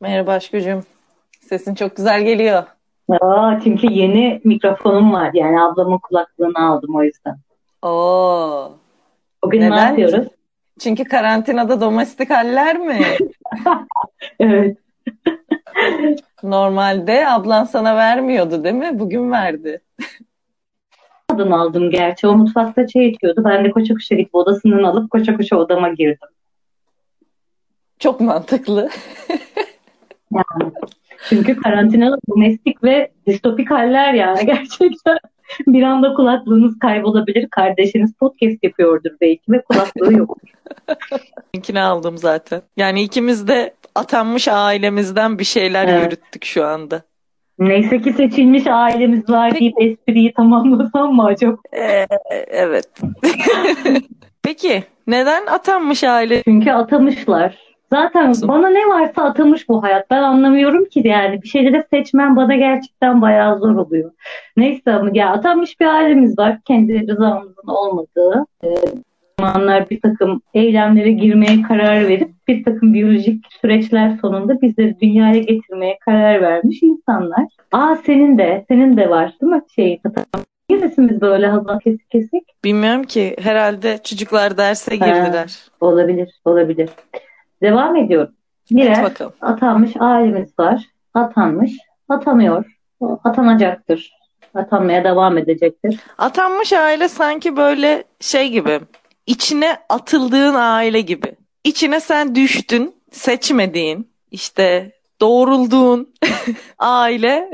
Merhaba Aşkıcığım. Sesin çok güzel geliyor. Aa, çünkü yeni mikrofonum var. Yani ablamın kulaklığını aldım o yüzden. Oo. Bugün ne Neden? yapıyoruz? Çünkü karantinada domestik haller mi? Evet. Normalde ablan sana vermiyordu değil mi? Bugün verdi. Adını aldım gerçi. O mutfakta çay içiyordu. Ben de koşa koşa gidip odasından alıp koşa koşa odama girdim. Çok mantıklı. Yani. Çünkü karantinada domestik ve distopik haller yani gerçekten. Bir anda kulaklığınız kaybolabilir. Kardeşiniz podcast yapıyordur belki ve kulaklığı yok. Linkini aldım zaten. Yani ikimiz de atanmış ailemizden bir şeyler Evet. yürüttük şu anda. Neyse ki seçilmiş ailemiz var deyip espriyi tamamlasam mı acaba? Ee, evet. Peki neden atanmış aile? Çünkü atamışlar. Zaten Nasıl? bana ne varsa atamış bu hayat. Ben anlamıyorum ki yani. Bir şeyleri seçmem bana gerçekten bayağı zor oluyor. Neyse ama ya atanmış bir ailemiz var. Kendi rızamızın olmadığı. Ee, zamanlar bir takım eylemlere girmeye karar verip bir takım biyolojik süreçler sonunda bizleri dünyaya getirmeye karar vermiş insanlar. Aa senin de, senin de var değil mi? Şey, Neresiniz böyle hazan kesik kesik? Bilmiyorum ki. Herhalde çocuklar derse Ha. girdiler. Olabilir, olabilir. Devam ediyorum. Birer atanmış ailemiz var. Atanmış, atamıyor. O Atanacaktır. Atanmaya devam edecektir. Atanmış aile sanki böyle şey gibi. içine atıldığın aile gibi. İçine sen düştün, seçmediğin, işte doğrulduğun aile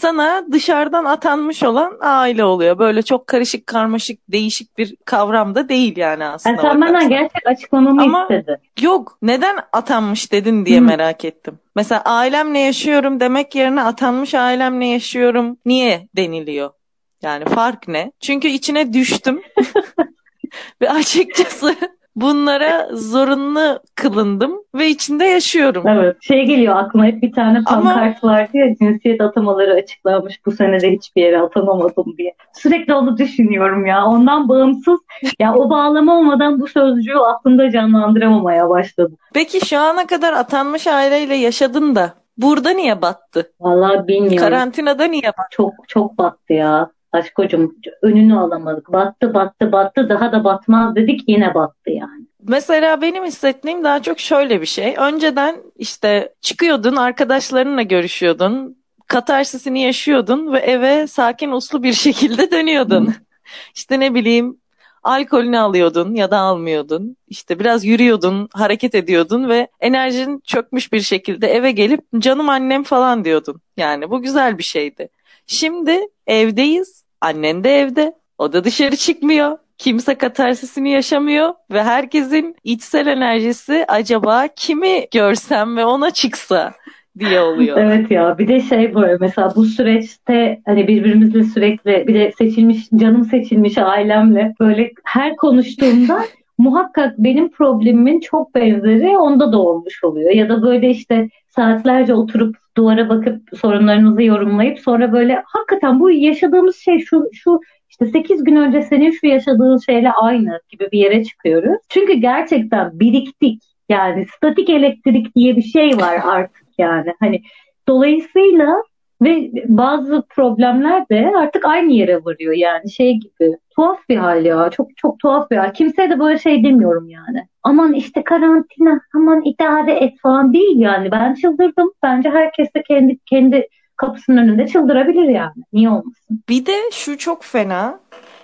sana dışarıdan atanmış olan aile oluyor. Böyle çok karışık, karmaşık, değişik bir kavram da değil yani aslında. Yani sen benden gerçek açıklamamı Ama- istedi. Yok, neden atanmış dedin diye Hı. merak ettim. Mesela ailemle yaşıyorum demek yerine atanmış ailemle yaşıyorum niye deniliyor? Yani fark ne? Çünkü içine düştüm ve açıkçası bunlara zorunlu kılındım ve içinde yaşıyorum. Evet. Şey geliyor aklıma hep bir tane Ama- pankart vardı ya cinsiyet atamaları açıklanmış bu sene de hiçbir yere atanamadım diye. Sürekli onu düşünüyorum ya. Ondan bağımsız ya o bağlama olmadan bu sözcüğü aklımda canlandıramamaya başladım. Peki şu ana kadar atanmış aileyle yaşadın da burada niye battı? Vallahi bilmiyorum. Karantinada niye battı? Çok çok battı ya. Aşkocum önünü alamadık. Battı battı battı daha da batmaz dedik yine battı yani. Mesela benim hissettiğim daha çok şöyle bir şey. Önceden işte çıkıyordun, arkadaşlarınla görüşüyordun, katarsisini yaşıyordun ve eve sakin uslu bir şekilde dönüyordun. İşte ne bileyim, alkolünü alıyordun ya da almıyordun. İşte biraz yürüyordun, hareket ediyordun ve enerjin çökmüş bir şekilde eve gelip canım annem falan diyordun. Yani bu güzel bir şeydi. Şimdi evdeyiz, annen de evde, o da dışarı çıkmıyor. Kimse katarsisini yaşamıyor ve herkesin içsel enerjisi acaba kimi görsem ve ona çıksa diye oluyor. Evet ya bir de şey böyle mesela bu süreçte hani birbirimizle sürekli bir de seçilmiş canım seçilmiş ailemle böyle her konuştuğumda muhakkak benim problemimin çok benzeri onda da olmuş oluyor. Ya da böyle işte saatlerce oturup duvara bakıp sorunlarımızı yorumlayıp sonra böyle hakikaten bu yaşadığımız şey şu şu işte 8 gün önce senin şu yaşadığın şeyle aynı gibi bir yere çıkıyoruz. Çünkü gerçekten biriktik. Yani statik elektrik diye bir şey var artık yani. Hani dolayısıyla ve bazı problemler de artık aynı yere varıyor yani şey gibi. Tuhaf bir hal ya. Çok çok tuhaf bir hal. Kimseye de böyle şey demiyorum yani. Aman işte karantina, aman idare et falan değil yani. Ben çıldırdım. Bence herkes de kendi kendi kapısının önünde çıldırabilir yani. Niye olmasın? Bir de şu çok fena.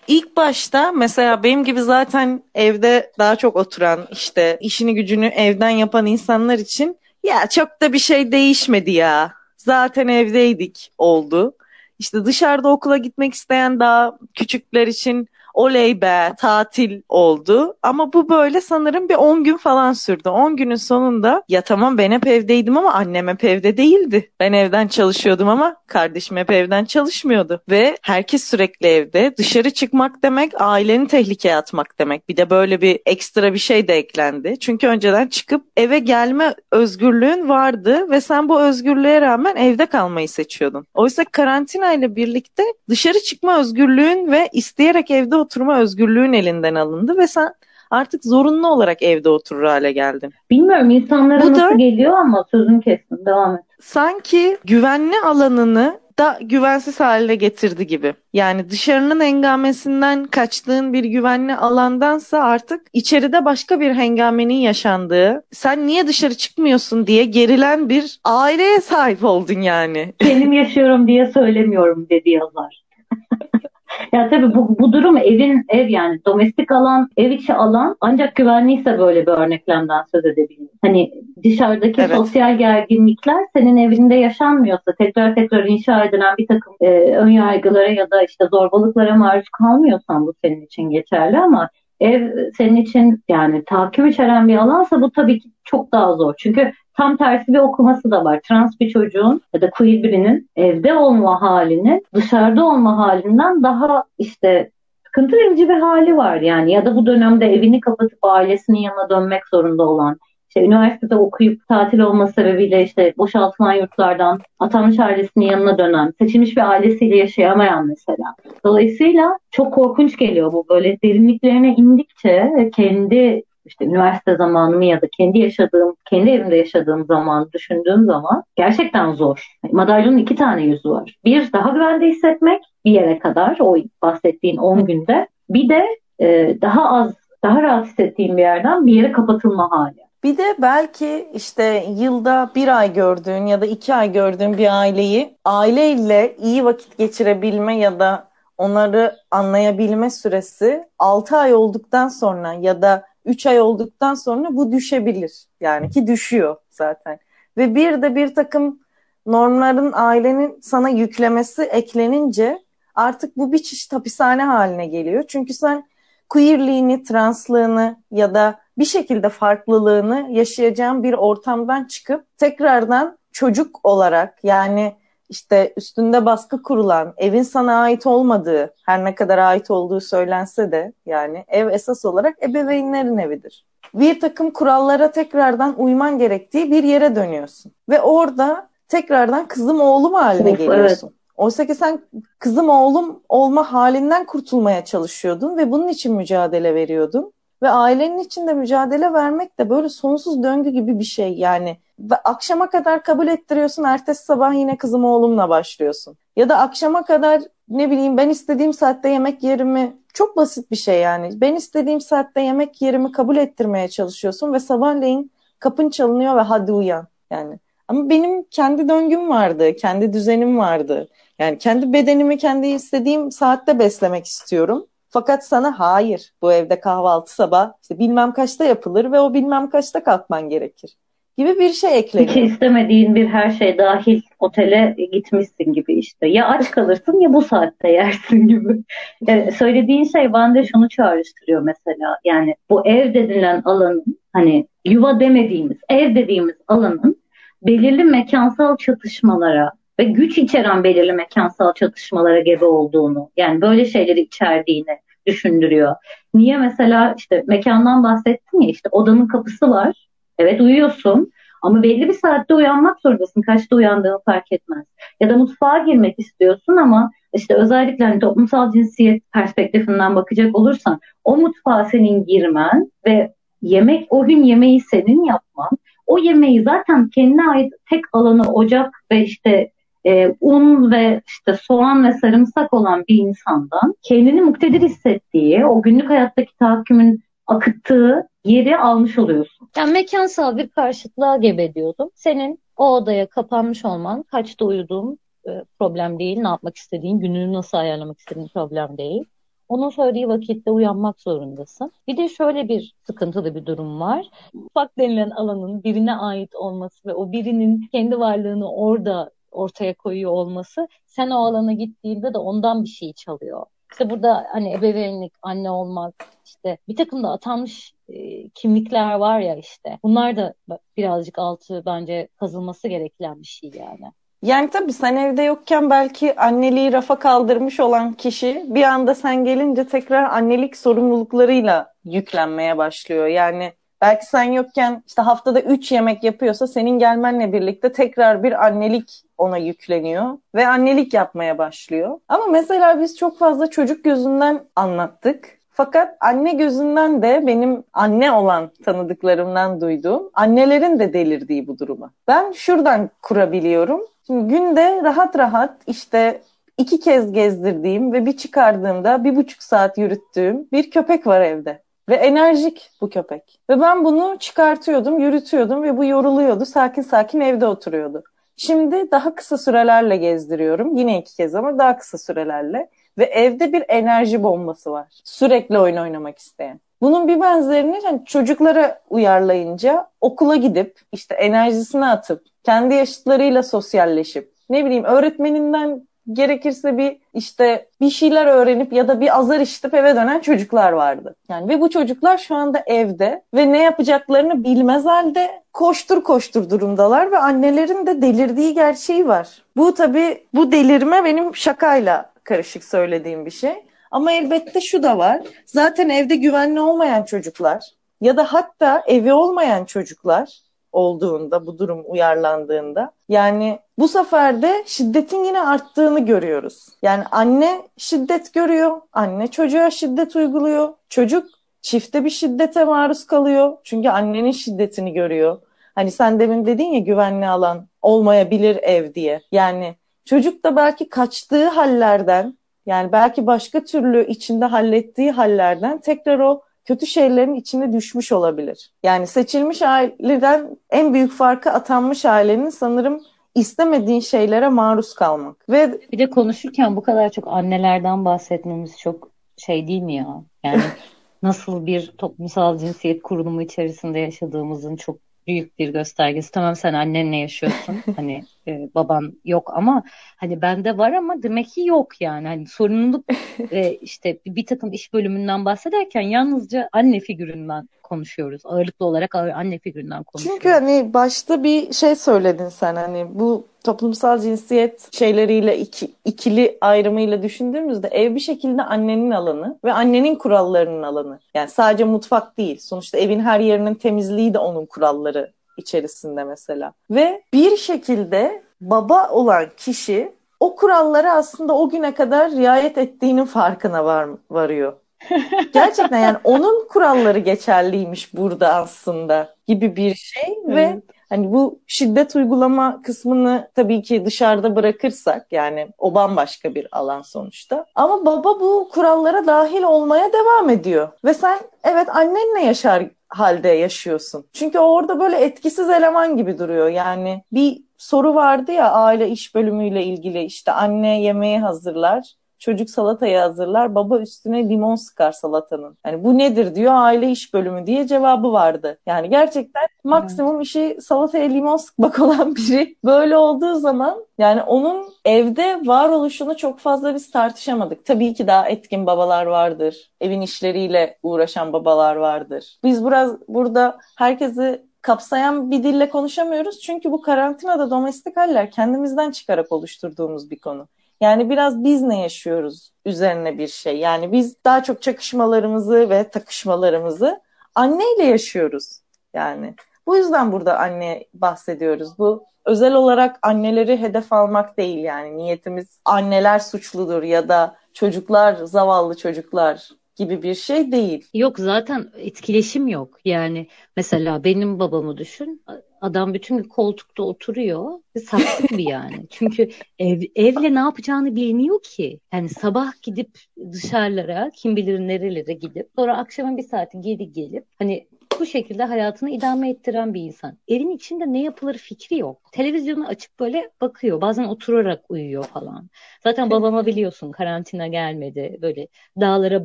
İlk başta mesela benim gibi zaten evde daha çok oturan işte işini gücünü evden yapan insanlar için ya çok da bir şey değişmedi ya. Zaten evdeydik oldu. İşte dışarıda okula gitmek isteyen daha küçükler için oley be tatil oldu. Ama bu böyle sanırım bir 10 gün falan sürdü. 10 günün sonunda ya tamam ben hep evdeydim ama annem hep evde değildi. Ben evden çalışıyordum ama kardeşim hep evden çalışmıyordu. Ve herkes sürekli evde. Dışarı çıkmak demek aileni tehlikeye atmak demek. Bir de böyle bir ekstra bir şey de eklendi. Çünkü önceden çıkıp eve gelme özgürlüğün vardı ve sen bu özgürlüğe rağmen evde kalmayı seçiyordun. Oysa karantina ile birlikte dışarı çıkma özgürlüğün ve isteyerek evde oturma özgürlüğün elinden alındı ve sen artık zorunlu olarak evde oturur hale geldin. Bilmiyorum insanlara Bu nasıl da, geliyor ama sözüm kestim. Devam et. Sanki güvenli alanını da güvensiz hale getirdi gibi. Yani dışarının hengamesinden kaçtığın bir güvenli alandansa artık içeride başka bir hengamenin yaşandığı, sen niye dışarı çıkmıyorsun diye gerilen bir aileye sahip oldun yani. Kendim yaşıyorum diye söylemiyorum dedi yazar. Ya tabii bu, bu durum evin ev yani domestik alan, ev içi alan ancak güvenliyse böyle bir örneklemden söz edebiliriz. Hani dışarıdaki evet. sosyal gerginlikler senin evinde yaşanmıyorsa tekrar tekrar inşa edilen bir takım e, ön yargılara ya da işte zorbalıklara maruz kalmıyorsan bu senin için geçerli ama ev senin için yani tahakküm içeren bir alansa bu tabii ki çok daha zor. Çünkü tam tersi bir okuması da var. Trans bir çocuğun ya da queer birinin evde olma halinin dışarıda olma halinden daha işte sıkıntı verici bir hali var yani. Ya da bu dönemde evini kapatıp ailesinin yanına dönmek zorunda olan işte üniversitede okuyup tatil olması sebebiyle işte boşaltılan yurtlardan atanmış ailesinin yanına dönen, seçilmiş bir ailesiyle yaşayamayan mesela. Dolayısıyla çok korkunç geliyor bu böyle derinliklerine indikçe kendi işte üniversite zamanımı ya da kendi yaşadığım, kendi evimde yaşadığım zaman düşündüğüm zaman gerçekten zor. Madalyonun iki tane yüzü var. Bir daha güvende hissetmek bir yere kadar o bahsettiğin 10 günde. Bir de e, daha az, daha rahat hissettiğim bir yerden bir yere kapatılma hali. Bir de belki işte yılda bir ay gördüğün ya da iki ay gördüğün bir aileyi aileyle iyi vakit geçirebilme ya da onları anlayabilme süresi 6 ay olduktan sonra ya da 3 ay olduktan sonra bu düşebilir. Yani ki düşüyor zaten. Ve bir de bir takım normların ailenin sana yüklemesi eklenince artık bu bir çeşit hapishane haline geliyor. Çünkü sen queerliğini, translığını ya da bir şekilde farklılığını yaşayacağın bir ortamdan çıkıp tekrardan çocuk olarak yani işte üstünde baskı kurulan, evin sana ait olmadığı, her ne kadar ait olduğu söylense de yani ev esas olarak ebeveynlerin evidir. Bir takım kurallara tekrardan uyman gerektiği bir yere dönüyorsun. Ve orada tekrardan kızım oğlum haline of, geliyorsun. Evet. Oysa ki sen kızım oğlum olma halinden kurtulmaya çalışıyordun ve bunun için mücadele veriyordun. Ve ailenin içinde mücadele vermek de böyle sonsuz döngü gibi bir şey yani. Akşama kadar kabul ettiriyorsun, ertesi sabah yine kızım oğlumla başlıyorsun. Ya da akşama kadar ne bileyim ben istediğim saatte yemek yerimi çok basit bir şey yani. Ben istediğim saatte yemek yerimi kabul ettirmeye çalışıyorsun ve sabahleyin kapın çalınıyor ve hadi uyan yani. Ama benim kendi döngüm vardı, kendi düzenim vardı. Yani kendi bedenimi kendi istediğim saatte beslemek istiyorum. Fakat sana hayır bu evde kahvaltı sabah işte bilmem kaçta yapılır ve o bilmem kaçta kalkman gerekir gibi bir şey ekleniyor. Hiç istemediğin bir her şey dahil otele gitmişsin gibi işte. Ya aç kalırsın ya bu saatte yersin gibi. Yani söylediğin şey bende şunu çağrıştırıyor mesela. Yani bu ev denilen alanın hani yuva demediğimiz ev dediğimiz alanın belirli mekansal çatışmalara ve güç içeren belirli mekansal çatışmalara gebe olduğunu yani böyle şeyleri içerdiğini düşündürüyor. Niye mesela işte mekandan bahsettin ya işte odanın kapısı var. Evet uyuyorsun ama belli bir saatte uyanmak zorundasın. Kaçta uyandığını fark etmez. Ya da mutfağa girmek istiyorsun ama işte özellikle hani toplumsal cinsiyet perspektifinden bakacak olursan o mutfağa senin girmen ve yemek o gün yemeği senin yapman o yemeği zaten kendine ait tek alanı ocak ve işte e, un ve işte soğan ve sarımsak olan bir insandan kendini muktedir hissettiği, o günlük hayattaki tahakkümün akıttığı yeri almış oluyorsun. Yani mekansal bir karşıtlığa gebe diyordum. Senin o odaya kapanmış olman, kaçta uyuduğun e, problem değil, ne yapmak istediğin, gününü nasıl ayarlamak istediğin problem değil. Onun söylediği vakitte uyanmak zorundasın. Bir de şöyle bir sıkıntılı bir durum var. Mutfak denilen alanın birine ait olması ve o birinin kendi varlığını orada ortaya koyuyor olması sen o alana gittiğinde de ondan bir şey çalıyor. İşte burada hani ebeveynlik, anne olmak, işte bir takım da atanmış e, kimlikler var ya işte. Bunlar da birazcık altı bence kazılması gereken bir şey yani. Yani tabii sen evde yokken belki anneliği rafa kaldırmış olan kişi bir anda sen gelince tekrar annelik sorumluluklarıyla yüklenmeye başlıyor. Yani belki sen yokken işte haftada 3 yemek yapıyorsa senin gelmenle birlikte tekrar bir annelik ona yükleniyor ve annelik yapmaya başlıyor. Ama mesela biz çok fazla çocuk gözünden anlattık. Fakat anne gözünden de benim anne olan tanıdıklarımdan duyduğum annelerin de delirdiği bu durumu. Ben şuradan kurabiliyorum. Şimdi günde rahat rahat işte iki kez gezdirdiğim ve bir çıkardığımda bir buçuk saat yürüttüğüm bir köpek var evde. Ve enerjik bu köpek. Ve ben bunu çıkartıyordum, yürütüyordum ve bu yoruluyordu. Sakin sakin evde oturuyordu. Şimdi daha kısa sürelerle gezdiriyorum. Yine iki kez ama daha kısa sürelerle. Ve evde bir enerji bombası var. Sürekli oyun oynamak isteyen. Bunun bir benzerini yani çocuklara uyarlayınca okula gidip işte enerjisini atıp kendi yaşıtlarıyla sosyalleşip ne bileyim öğretmeninden gerekirse bir işte bir şeyler öğrenip ya da bir azar işitip eve dönen çocuklar vardı. Yani ve bu çocuklar şu anda evde ve ne yapacaklarını bilmez halde koştur koştur durumdalar ve annelerin de delirdiği gerçeği var. Bu tabii bu delirme benim şakayla karışık söylediğim bir şey. Ama elbette şu da var. Zaten evde güvenli olmayan çocuklar ya da hatta evi olmayan çocuklar olduğunda, bu durum uyarlandığında yani bu sefer de şiddetin yine arttığını görüyoruz. Yani anne şiddet görüyor, anne çocuğa şiddet uyguluyor, çocuk çifte bir şiddete maruz kalıyor. Çünkü annenin şiddetini görüyor. Hani sen demin dedin ya güvenli alan olmayabilir ev diye. Yani çocuk da belki kaçtığı hallerden yani belki başka türlü içinde hallettiği hallerden tekrar o kötü şeylerin içine düşmüş olabilir. Yani seçilmiş aileden en büyük farkı atanmış ailenin sanırım istemediğin şeylere maruz kalmak. Ve bir de konuşurken bu kadar çok annelerden bahsetmemiz çok şey değil mi ya? Yani nasıl bir toplumsal cinsiyet kurulumu içerisinde yaşadığımızın çok büyük bir göstergesi. Tamam sen annenle yaşıyorsun. hani e, baban yok ama hani bende var ama demek ki yok yani. Hani sorumluluk ve işte bir takım iş bölümünden bahsederken yalnızca anne figüründen konuşuyoruz. Ağırlıklı olarak anne figüründen konuşuyoruz. Çünkü hani başta bir şey söyledin sen hani bu toplumsal cinsiyet şeyleriyle iki, ikili ayrımıyla düşündüğümüzde ev bir şekilde annenin alanı ve annenin kurallarının alanı. Yani sadece mutfak değil. Sonuçta evin her yerinin temizliği de onun kuralları içerisinde mesela. Ve bir şekilde baba olan kişi o kuralları aslında o güne kadar riayet ettiğinin farkına var, varıyor. Gerçekten yani onun kuralları geçerliymiş burada aslında gibi bir şey evet. ve hani bu şiddet uygulama kısmını tabii ki dışarıda bırakırsak yani o bambaşka bir alan sonuçta. Ama baba bu kurallara dahil olmaya devam ediyor. Ve sen evet annenle yaşar halde yaşıyorsun. Çünkü orada böyle etkisiz eleman gibi duruyor. Yani bir soru vardı ya aile iş bölümüyle ilgili işte anne yemeği hazırlar çocuk salatayı hazırlar. Baba üstüne limon sıkar salatanın. Yani bu nedir diyor aile iş bölümü diye cevabı vardı. Yani gerçekten maksimum işi salataya limon sıkmak olan biri böyle olduğu zaman yani onun evde varoluşunu çok fazla biz tartışamadık. Tabii ki daha etkin babalar vardır. Evin işleriyle uğraşan babalar vardır. Biz biraz burada herkesi kapsayan bir dille konuşamıyoruz. Çünkü bu karantinada domestik haller kendimizden çıkarak oluşturduğumuz bir konu. Yani biraz biz ne yaşıyoruz üzerine bir şey. Yani biz daha çok çakışmalarımızı ve takışmalarımızı anneyle yaşıyoruz. Yani bu yüzden burada anne bahsediyoruz. Bu özel olarak anneleri hedef almak değil yani niyetimiz anneler suçludur ya da çocuklar zavallı çocuklar gibi bir şey değil. Yok zaten etkileşim yok. Yani mesela benim babamı düşün. Adam bütün gün koltukta oturuyor saklı bir yani. Çünkü ev, evle ne yapacağını bilmiyor ki. Yani sabah gidip dışarılara kim bilir nerelere gidip sonra akşamın bir saati geri gelip hani bu şekilde hayatını idame ettiren bir insan. Evin içinde ne yapılır fikri yok. Televizyonu açıp böyle bakıyor. Bazen oturarak uyuyor falan. Zaten babama biliyorsun karantina gelmedi. Böyle dağlara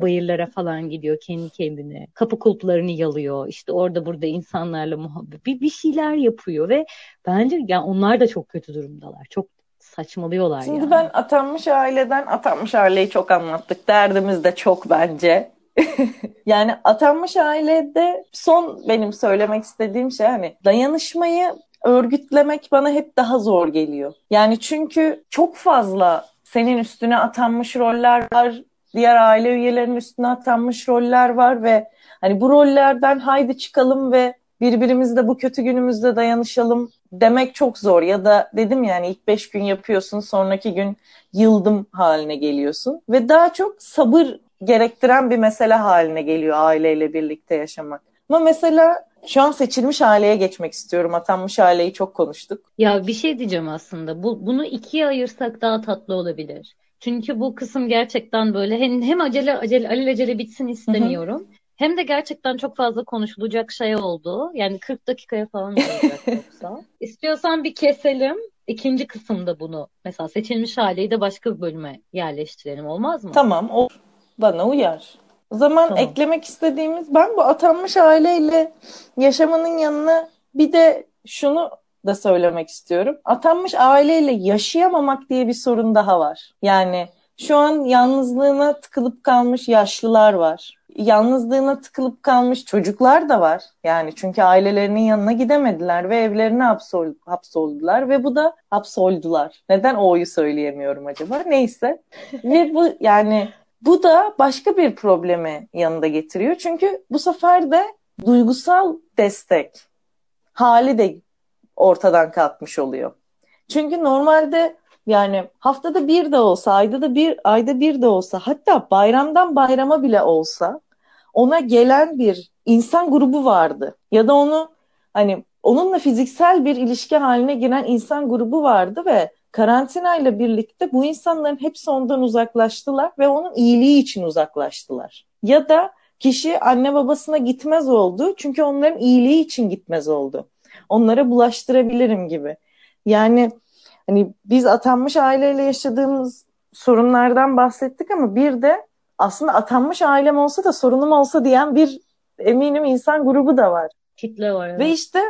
bayırlara falan gidiyor kendi kendine. Kapı kulplarını yalıyor. İşte orada burada insanlarla muhabbet. Bir, bir şeyler yapıyor ve bence yani onlar da çok kötü durumdalar. Çok saçmalıyorlar Şimdi yani. ben atanmış aileden atanmış aileyi çok anlattık. Derdimiz de çok bence. yani atanmış ailede son benim söylemek istediğim şey hani dayanışmayı örgütlemek bana hep daha zor geliyor. Yani çünkü çok fazla senin üstüne atanmış roller var, diğer aile üyelerinin üstüne atanmış roller var ve hani bu rollerden haydi çıkalım ve birbirimizle bu kötü günümüzde dayanışalım demek çok zor. Ya da dedim yani ilk beş gün yapıyorsun sonraki gün yıldım haline geliyorsun. Ve daha çok sabır gerektiren bir mesele haline geliyor aileyle birlikte yaşamak. Ama mesela şu an seçilmiş aileye geçmek istiyorum. Atanmış aileyi çok konuştuk. Ya bir şey diyeceğim aslında. Bu, bunu ikiye ayırsak daha tatlı olabilir. Çünkü bu kısım gerçekten böyle hem, hem acele acele alelacele bitsin istemiyorum. Hı hı. Hem de gerçekten çok fazla konuşulacak şey oldu. Yani 40 dakikaya falan olacak yoksa. İstiyorsan bir keselim. İkinci kısımda bunu mesela seçilmiş aileyi de başka bir bölüme yerleştirelim olmaz mı? Tamam o bana uyar. O zaman tamam. eklemek istediğimiz ben bu atanmış aileyle yaşamanın yanına bir de şunu da söylemek istiyorum. Atanmış aileyle yaşayamamak diye bir sorun daha var. Yani şu an yalnızlığına tıkılıp kalmış yaşlılar var. Yalnızlığına tıkılıp kalmış çocuklar da var. Yani çünkü ailelerinin yanına gidemediler ve evlerine hapsol, hapsoldular ve bu da hapsoldular. Neden o'yu söyleyemiyorum acaba? Neyse. ve bu yani bu da başka bir problemi yanında getiriyor. Çünkü bu sefer de duygusal destek hali de ortadan kalkmış oluyor. Çünkü normalde yani haftada bir de olsa, ayda da bir, ayda bir de olsa, hatta bayramdan bayrama bile olsa ona gelen bir insan grubu vardı. Ya da onu hani onunla fiziksel bir ilişki haline giren insan grubu vardı ve karantinayla birlikte bu insanların hepsi ondan uzaklaştılar ve onun iyiliği için uzaklaştılar. Ya da kişi anne babasına gitmez oldu çünkü onların iyiliği için gitmez oldu. Onlara bulaştırabilirim gibi. Yani hani biz atanmış aileyle yaşadığımız sorunlardan bahsettik ama bir de aslında atanmış ailem olsa da sorunum olsa diyen bir eminim insan grubu da var. Kitle var. Evet. Ve işte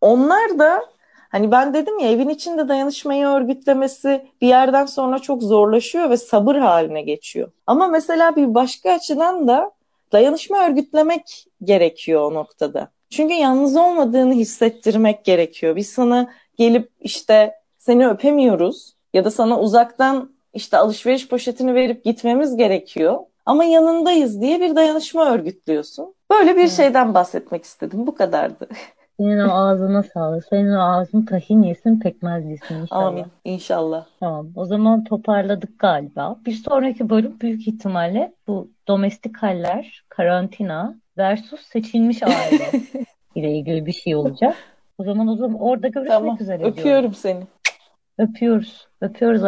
onlar da hani ben dedim ya evin içinde dayanışmayı örgütlemesi bir yerden sonra çok zorlaşıyor ve sabır haline geçiyor. Ama mesela bir başka açıdan da dayanışma örgütlemek gerekiyor o noktada. Çünkü yalnız olmadığını hissettirmek gerekiyor. Biz sana gelip işte seni öpemiyoruz ya da sana uzaktan işte alışveriş poşetini verip gitmemiz gerekiyor. Ama yanındayız diye bir dayanışma örgütlüyorsun. Böyle bir evet. şeyden bahsetmek istedim. Bu kadardı. Senin o ağzına sağlık. Senin o ağzın tahin yesin pekmez yesin inşallah. Amin. İnşallah. Tamam. O zaman toparladık galiba. Bir sonraki bölüm büyük ihtimalle bu domestik haller, karantina versus seçilmiş aile ile ilgili bir şey olacak. O zaman o zaman orada görüşmek tamam. üzere Öpüyorum diyorum. seni. Öpüyoruz. Öpüyoruz